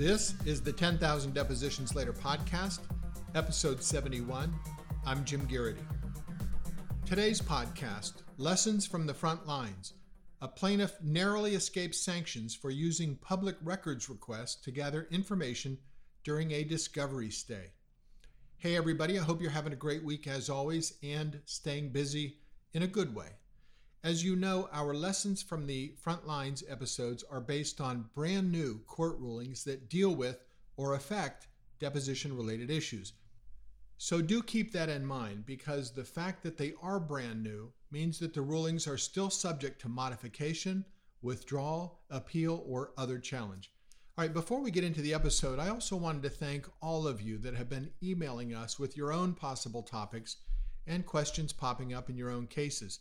This is the 10,000 Depositions Later podcast, episode 71. I'm Jim Garrity. Today's podcast Lessons from the Front Lines. A plaintiff narrowly escapes sanctions for using public records requests to gather information during a discovery stay. Hey, everybody, I hope you're having a great week as always and staying busy in a good way. As you know, our lessons from the front lines episodes are based on brand new court rulings that deal with or affect deposition related issues. So do keep that in mind because the fact that they are brand new means that the rulings are still subject to modification, withdrawal, appeal, or other challenge. All right, before we get into the episode, I also wanted to thank all of you that have been emailing us with your own possible topics and questions popping up in your own cases.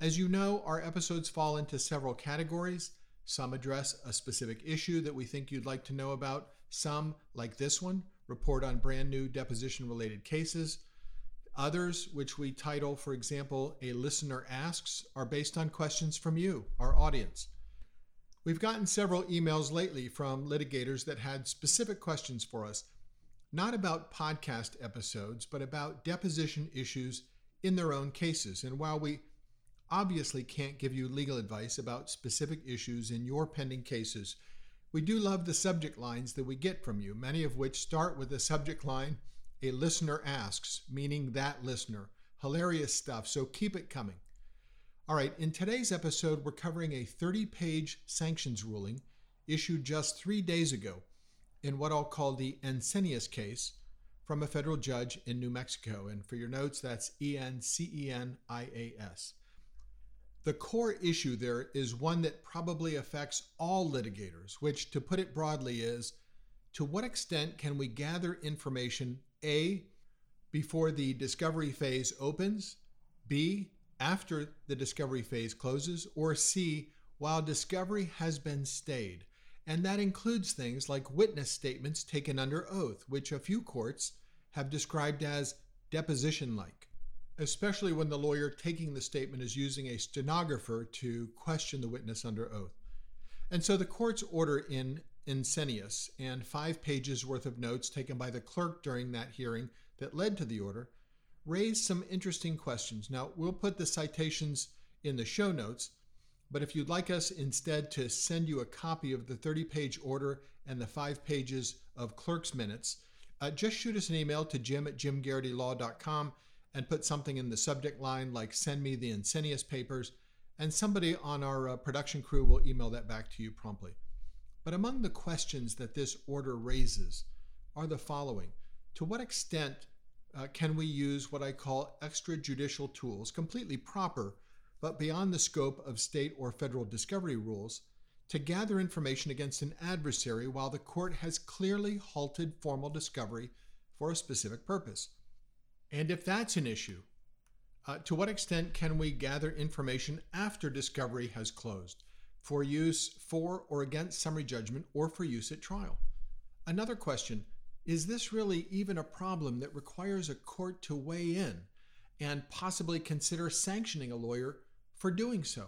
As you know, our episodes fall into several categories. Some address a specific issue that we think you'd like to know about. Some, like this one, report on brand new deposition related cases. Others, which we title, for example, A Listener Asks, are based on questions from you, our audience. We've gotten several emails lately from litigators that had specific questions for us, not about podcast episodes, but about deposition issues in their own cases. And while we obviously can't give you legal advice about specific issues in your pending cases. We do love the subject lines that we get from you, many of which start with the subject line, A listener asks, meaning that listener. Hilarious stuff, so keep it coming. All right, in today's episode, we're covering a 30 page sanctions ruling issued just three days ago in what I'll call the Encinias case from a federal judge in New Mexico. And for your notes, that's E N C E N I A S. The core issue there is one that probably affects all litigators, which, to put it broadly, is to what extent can we gather information A, before the discovery phase opens, B, after the discovery phase closes, or C, while discovery has been stayed? And that includes things like witness statements taken under oath, which a few courts have described as deposition like especially when the lawyer taking the statement is using a stenographer to question the witness under oath. And so the court's order in Encinias and five pages worth of notes taken by the clerk during that hearing that led to the order raised some interesting questions. Now, we'll put the citations in the show notes, but if you'd like us instead to send you a copy of the 30 page order and the five pages of clerk's minutes, uh, just shoot us an email to jim at jimgarritylaw.com and put something in the subject line like send me the Encinias papers, and somebody on our uh, production crew will email that back to you promptly. But among the questions that this order raises are the following To what extent uh, can we use what I call extrajudicial tools, completely proper, but beyond the scope of state or federal discovery rules, to gather information against an adversary while the court has clearly halted formal discovery for a specific purpose? And if that's an issue, uh, to what extent can we gather information after discovery has closed for use for or against summary judgment or for use at trial? Another question is this really even a problem that requires a court to weigh in and possibly consider sanctioning a lawyer for doing so?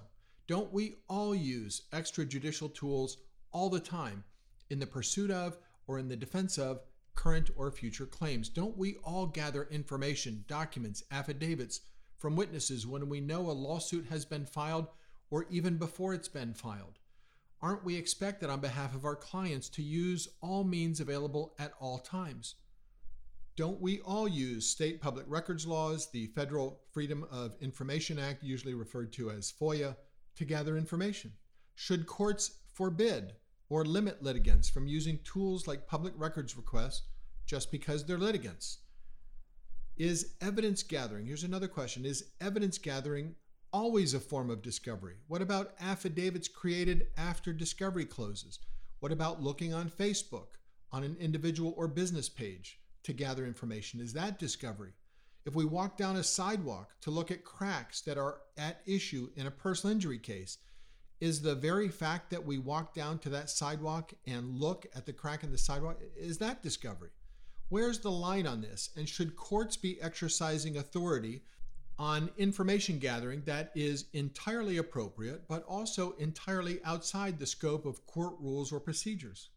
Don't we all use extrajudicial tools all the time in the pursuit of or in the defense of current or future claims? Don't we all gather information, documents, affidavits from witnesses when we know a lawsuit has been filed or even before it's been filed? Aren't we expected on behalf of our clients to use all means available at all times? Don't we all use state public records laws, the Federal Freedom of Information Act, usually referred to as FOIA, to gather information? Should courts forbid or limit litigants from using tools like public records requests just because they're litigants. Is evidence gathering, here's another question, is evidence gathering always a form of discovery? What about affidavits created after discovery closes? What about looking on Facebook on an individual or business page to gather information? Is that discovery? If we walk down a sidewalk to look at cracks that are at issue in a personal injury case, is the very fact that we walk down to that sidewalk and look at the crack in the sidewalk is that discovery where's the line on this? And should courts be exercising authority on information gathering that is entirely appropriate but also entirely outside the scope of court rules or procedures?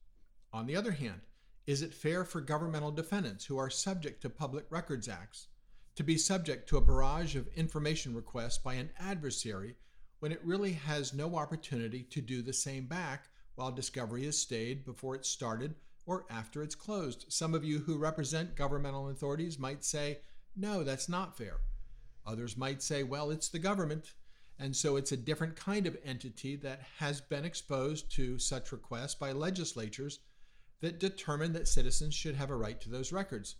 On the other hand, is it fair for governmental defendants who are subject to public records acts to be subject to a barrage of information requests by an adversary when it really has no opportunity to do the same back while discovery is stayed before it started or after it's closed? Some of you who represent governmental authorities might say, no, that's not fair. Others might say, well, it's the government. And so it's a different kind of entity that has been exposed to such requests by legislatures that determine that citizens should have a right to those records.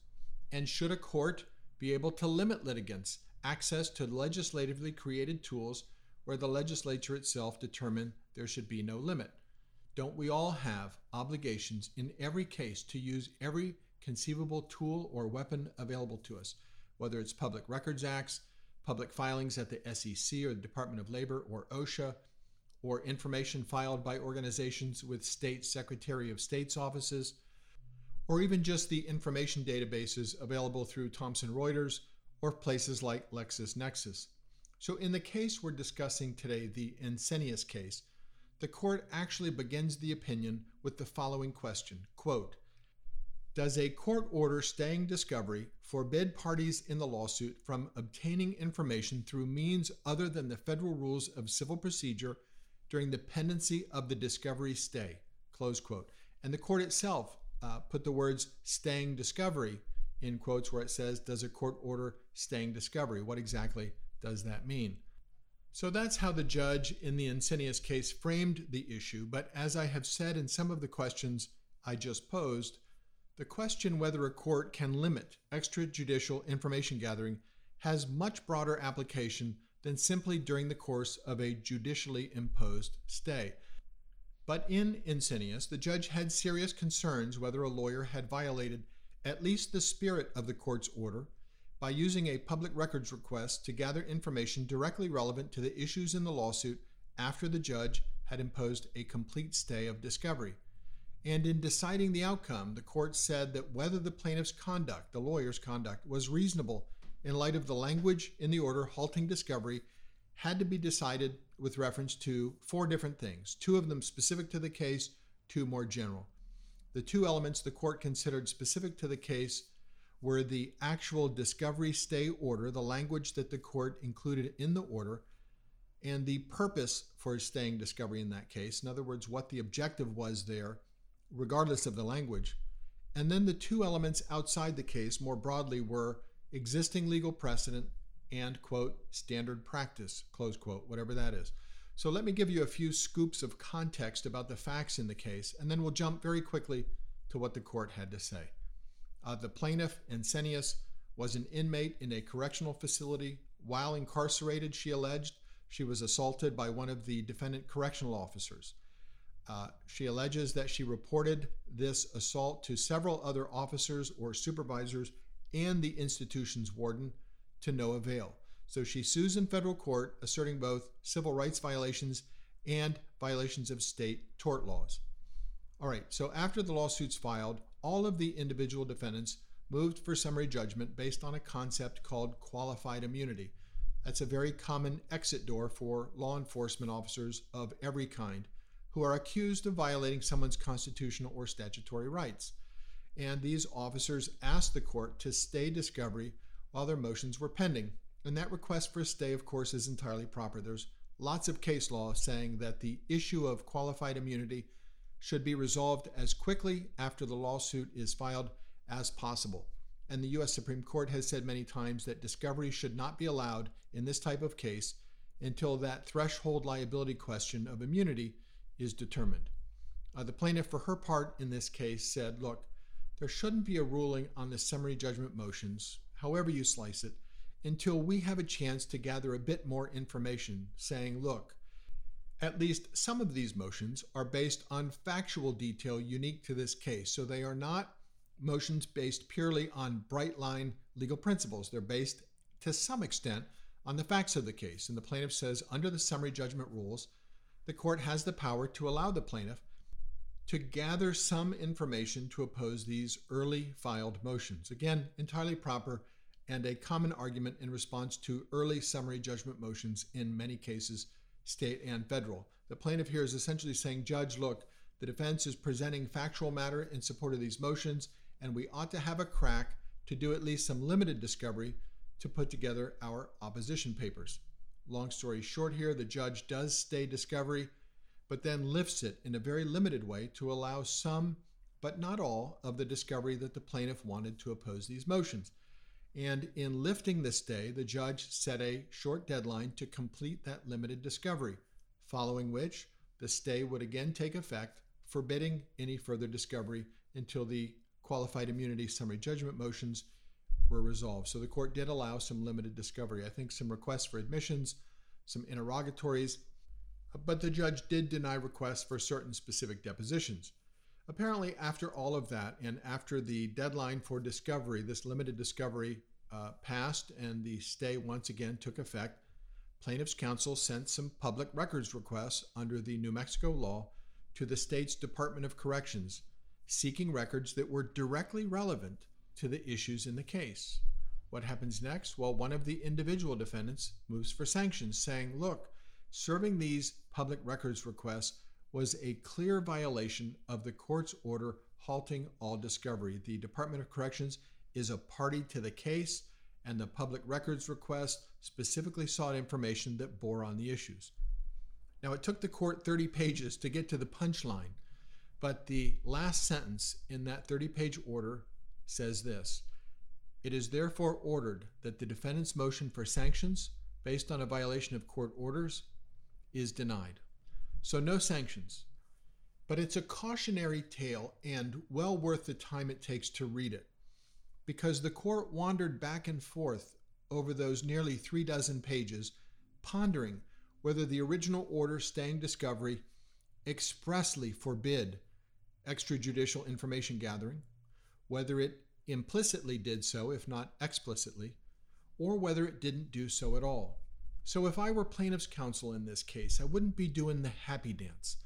And should a court be able to limit litigants access to legislatively created tools where the legislature itself determined there should be no limit? Don't we all have obligations in every case to use every conceivable tool or weapon available to us, whether it's public records acts, public filings at the SEC or the Department of Labor or OSHA, or information filed by organizations with state Secretary of State's offices, or even just the information databases available through Thomson Reuters or places like LexisNexis. So, in the case we're discussing today, the Encinias case, the court actually begins the opinion with the following question quote, does a court order staying discovery forbid parties in the lawsuit from obtaining information through means other than the federal rules of civil procedure during the pendency of the discovery stay? Close quote. And the court itself uh, put the words staying discovery in quotes where it says, Does a court order staying discovery? What exactly does that mean? So that's how the judge in the Encinias case framed the issue. But as I have said in some of the questions I just posed, the question whether a court can limit extrajudicial information gathering has much broader application than simply during the course of a judicially imposed stay. But in Encinias, the judge had serious concerns whether a lawyer had violated at least the spirit of the court's order by using a public records request to gather information directly relevant to the issues in the lawsuit after the judge had imposed a complete stay of discovery. And in deciding the outcome, the court said that whether the plaintiff's conduct, the lawyer's conduct, was reasonable in light of the language in the order halting discovery had to be decided with reference to four different things, two of them specific to the case, two more general. The two elements the court considered specific to the case were the actual discovery stay order, the language that the court included in the order, and the purpose for staying discovery in that case. In other words, what the objective was there regardless of the language. And then the two elements outside the case more broadly were existing legal precedent and, quote, standard practice, close quote, whatever that is. So let me give you a few scoops of context about the facts in the case, and then we'll jump very quickly to what the court had to say. Uh, the plaintiff, Encinias, was an inmate in a correctional facility. While incarcerated, she alleged she was assaulted by one of the defendant correctional officers. Uh, she alleges that she reported this assault to several other officers or supervisors and the institution's warden to no avail. So she sues in federal court, asserting both civil rights violations and violations of state tort laws. All right, so after the lawsuits filed, all of the individual defendants moved for summary judgment based on a concept called qualified immunity. That's a very common exit door for law enforcement officers of every kind who are accused of violating someone's constitutional or statutory rights. And these officers asked the court to stay discovery while their motions were pending. And that request for a stay, of course, is entirely proper. There's lots of case law saying that the issue of qualified immunity should be resolved as quickly after the lawsuit is filed as possible. And the U.S. Supreme Court has said many times that discovery should not be allowed in this type of case until that threshold liability question of immunity is determined. Uh, the plaintiff, for her part in this case, said, Look, there shouldn't be a ruling on the summary judgment motions, however you slice it, until we have a chance to gather a bit more information, saying, Look, at least some of these motions are based on factual detail unique to this case. So they are not motions based purely on bright line legal principles. They're based to some extent on the facts of the case. And the plaintiff says, under the summary judgment rules, the court has the power to allow the plaintiff to gather some information to oppose these early filed motions. Again, entirely proper and a common argument in response to early summary judgment motions in many cases, state and federal. The plaintiff here is essentially saying, Judge, look, The defense is presenting factual matter in support of these motions, and we ought to have a crack to do at least some limited discovery to put together our opposition papers. Long story short, here, the judge does stay discovery, but then lifts it in a very limited way to allow some, but not all, of the discovery that the plaintiff wanted to oppose these motions. And in lifting the stay, the judge set a short deadline to complete that limited discovery, following which the stay would again take effect forbidding any further discovery until the qualified immunity summary judgment motions were resolved. So the court did allow some limited discovery. I think some requests for admissions, some interrogatories, but the judge did deny requests for certain specific depositions. Apparently, after all of that, and after the deadline for discovery, this limited discovery uh, passed and the stay once again took effect, plaintiff's counsel sent some public records requests under the New Mexico law to the state's Department of Corrections seeking records that were directly relevant to the issues in the case. What happens next? Well, one of the individual defendants moves for sanctions, saying, look, serving these public records requests was a clear violation of the court's order halting all discovery. The Department of Corrections is a party to the case, and the public records request specifically sought information that bore on the issues. Now, it took the court 30 pages to get to the punchline, but the last sentence in that 30 page order says this It is therefore ordered that the defendant's motion for sanctions based on a violation of court orders is denied. So, no sanctions. But it's a cautionary tale and well worth the time it takes to read it because the court wandered back and forth over those nearly three dozen pages, pondering whether the original order staying discovery expressly forbid extrajudicial information gathering, whether it implicitly did so, if not explicitly, or whether it didn't do so at all. So if I were plaintiff's counsel in this case, I wouldn't be doing the happy dance.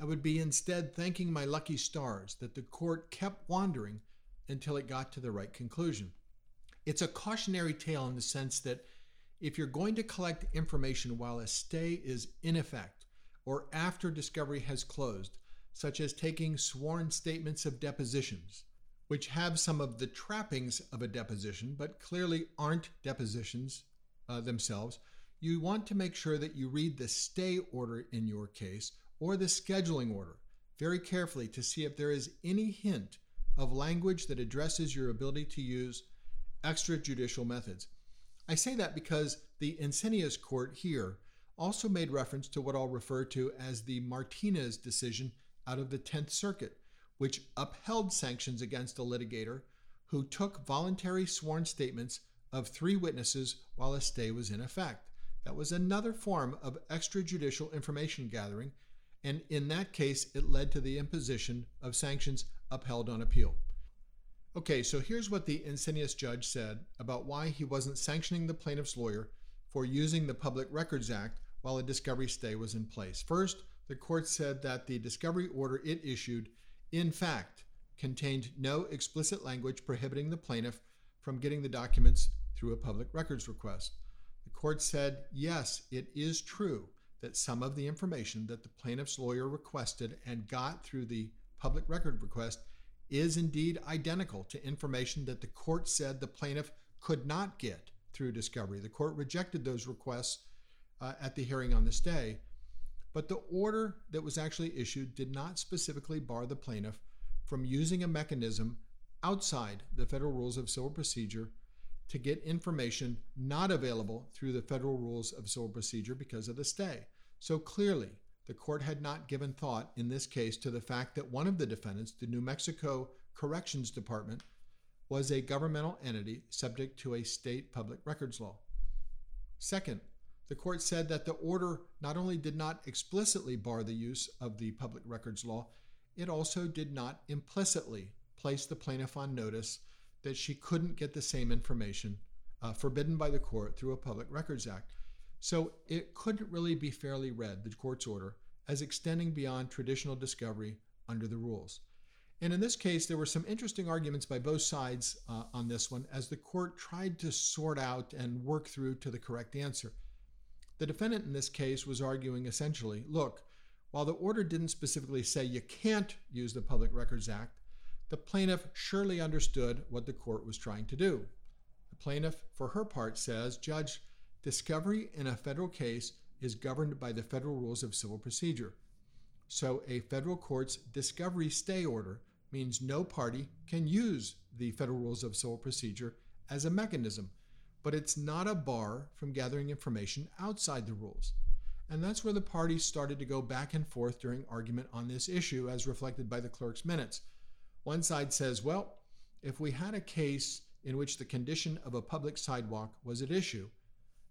I would be instead thanking my lucky stars that the court kept wandering until it got to the right conclusion. It's a cautionary tale in the sense that if you're going to collect information while a stay is in effect or after discovery has closed, such as taking sworn statements of depositions, which have some of the trappings of a deposition but clearly aren't depositions uh, themselves, you want to make sure that you read the stay order in your case or the scheduling order very carefully to see if there is any hint of language that addresses your ability to use extrajudicial methods. I say that because the Encinias court here also made reference to what I'll refer to as the Martinez decision out of the 10th Circuit, which upheld sanctions against a litigator who took voluntary sworn statements of three witnesses while a stay was in effect. That was another form of extrajudicial information gathering, and in that case, it led to the imposition of sanctions upheld on appeal. Okay, so here's what the Encinias judge said about why he wasn't sanctioning the plaintiff's lawyer for using the Public Records Act while a discovery stay was in place. First, the court said that the discovery order it issued, in fact, contained no explicit language prohibiting the plaintiff from getting the documents through a public records request. The court said, yes, it is true that some of the information that the plaintiff's lawyer requested and got through the public record request is indeed identical to information that the court said the plaintiff could not get through discovery. The court rejected those requests uh, at the hearing on this day, but the order that was actually issued did not specifically bar the plaintiff from using a mechanism outside the federal rules of civil procedure to get information not available through the federal rules of civil procedure because of the stay. So clearly, the court had not given thought in this case to the fact that one of the defendants, the New Mexico Corrections Department, was a governmental entity subject to a state public records law. Second, the court said that the order not only did not explicitly bar the use of the public records law, it also did not implicitly place the plaintiff on notice that she couldn't get the same information uh, forbidden by the court through a Public Records Act. So it couldn't really be fairly read, the court's order, as extending beyond traditional discovery under the rules. And in this case, there were some interesting arguments by both sides uh, on this one as the court tried to sort out and work through to the correct answer. The defendant in this case was arguing essentially look, While the order didn't specifically say you can't use the Public Records Act, the plaintiff surely understood what the court was trying to do. The plaintiff, for her part, says Judge, discovery in a federal case is governed by the federal rules of civil procedure. So a federal court's discovery stay order means no party can use the federal rules of civil procedure as a mechanism, but it's not a bar from gathering information outside the rules. And that's where the parties started to go back and forth during argument on this issue, as reflected by the clerk's minutes. One side says, well, if we had a case in which the condition of a public sidewalk was at issue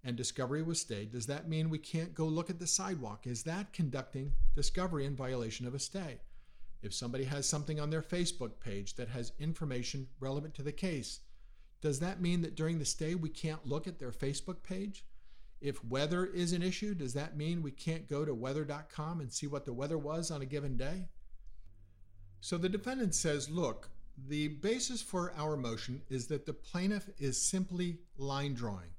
and discovery was stayed, does that mean we can't go look at the sidewalk? Is that conducting discovery in violation of a stay? If somebody has something on their Facebook page that has information relevant to the case, does that mean that during the stay we can't look at their Facebook page? If weather is an issue, does that mean we can't go to weather.com and see what the weather was on a given day? So the defendant says, look, the basis for our motion is that the plaintiff is simply line drawing.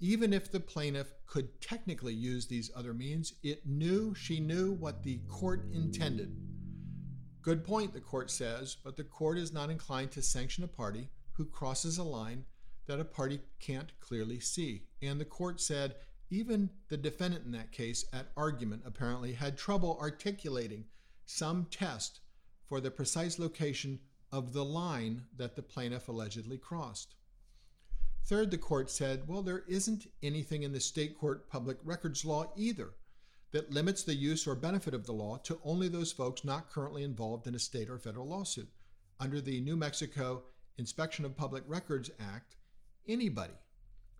Even if the plaintiff could technically use these other means, it knew she knew what the court intended. Good point, the court says, but the court is not inclined to sanction a party who crosses a line that a party can't clearly see. And the court said even the defendant in that case at argument apparently had trouble articulating some test for the precise location of the line that the plaintiff allegedly crossed. Third, the court said, well, there isn't anything in the state court public records law either that limits the use or benefit of the law to only those folks not currently involved in a state or federal lawsuit. Under the New Mexico Inspection of Public Records Act, anybody,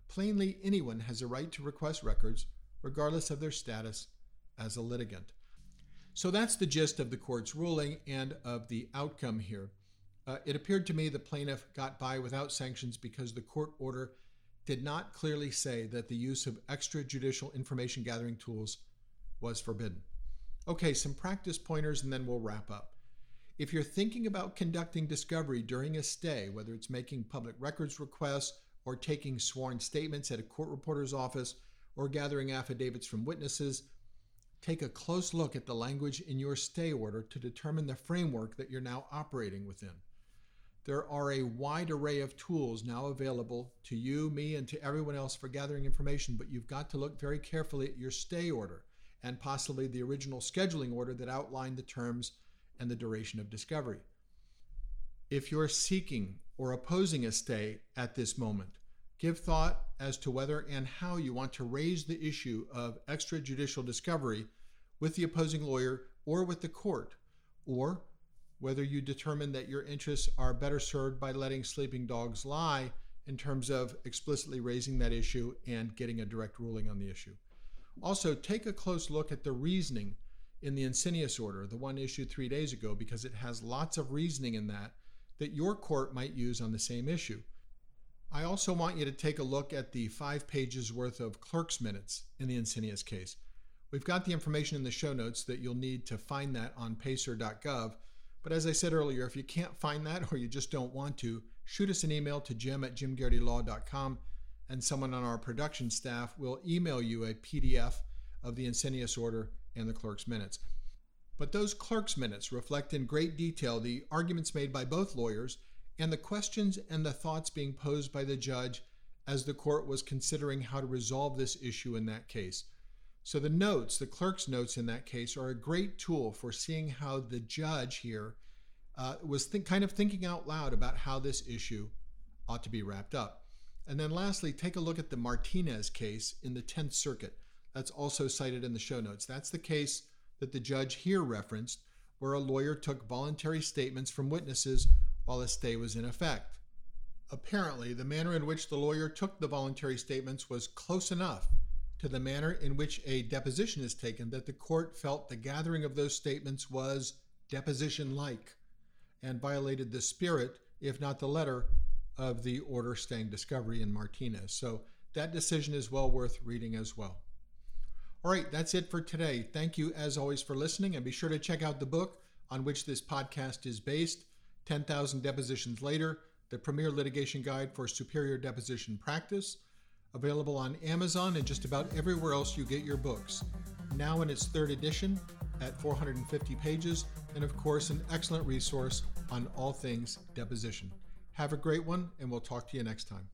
plainly anyone, has a right to request records regardless of their status as a litigant. So that's the gist of the court's ruling and of the outcome here. Uh, it appeared to me the plaintiff got by without sanctions because the court order did not clearly say that the use of extrajudicial information gathering tools was forbidden. Okay, some practice pointers and then we'll wrap up. If you're thinking about conducting discovery during a stay, whether it's making public records requests or taking sworn statements at a court reporter's office or gathering affidavits from witnesses, take a close look at the language in your stay order to determine the framework that you're now operating within. There are a wide array of tools now available to you, me, and to everyone else for gathering information, but you've got to look very carefully at your stay order and possibly the original scheduling order that outlined the terms and the duration of discovery. If you're seeking or opposing a stay at this moment, give thought as to whether and how you want to raise the issue of extrajudicial discovery with the opposing lawyer or with the court, or whether you determine that your interests are better served by letting sleeping dogs lie in terms of explicitly raising that issue and getting a direct ruling on the issue. Also, take a close look at the reasoning in the Encinias order, the one issued three days ago, because it has lots of reasoning in that that your court might use on the same issue. I also want you to take a look at the five pages worth of clerk's minutes in the Encinias case. We've got the information in the show notes that you'll need to find that on pacer.gov. But as I said earlier, if you can't find that or you just don't want to, shoot us an email to jim at jimgarritylaw.com and someone on our production staff will email you a PDF of the Encinias order and the clerk's minutes. But those clerk's minutes reflect in great detail the arguments made by both lawyers and the questions and the thoughts being posed by the judge as the court was considering how to resolve this issue in that case. So the notes, the clerk's notes in that case, are a great tool for seeing how the judge here uh, was kind of thinking out loud about how this issue ought to be wrapped up. And then lastly, take a look at the Martinez case in the 10th Circuit. That's also cited in the show notes. That's the case that the judge here referenced, where a lawyer took voluntary statements from witnesses while a stay was in effect. Apparently, the manner in which the lawyer took the voluntary statements was close enough to the manner in which a deposition is taken that the court felt the gathering of those statements was deposition like and violated the spirit, if not the letter, of the order staying discovery in Martinez. So that decision is well worth reading as well. All right, that's it for today. Thank you, as always, for listening, and be sure to check out the book on which this podcast is based 10,000 Depositions Later, the premier litigation guide for superior deposition practice, available on Amazon and just about everywhere else you get your books. Now in its third edition, at 450 pages, and of course, an excellent resource on all things deposition. Have a great one, and we'll talk to you next time.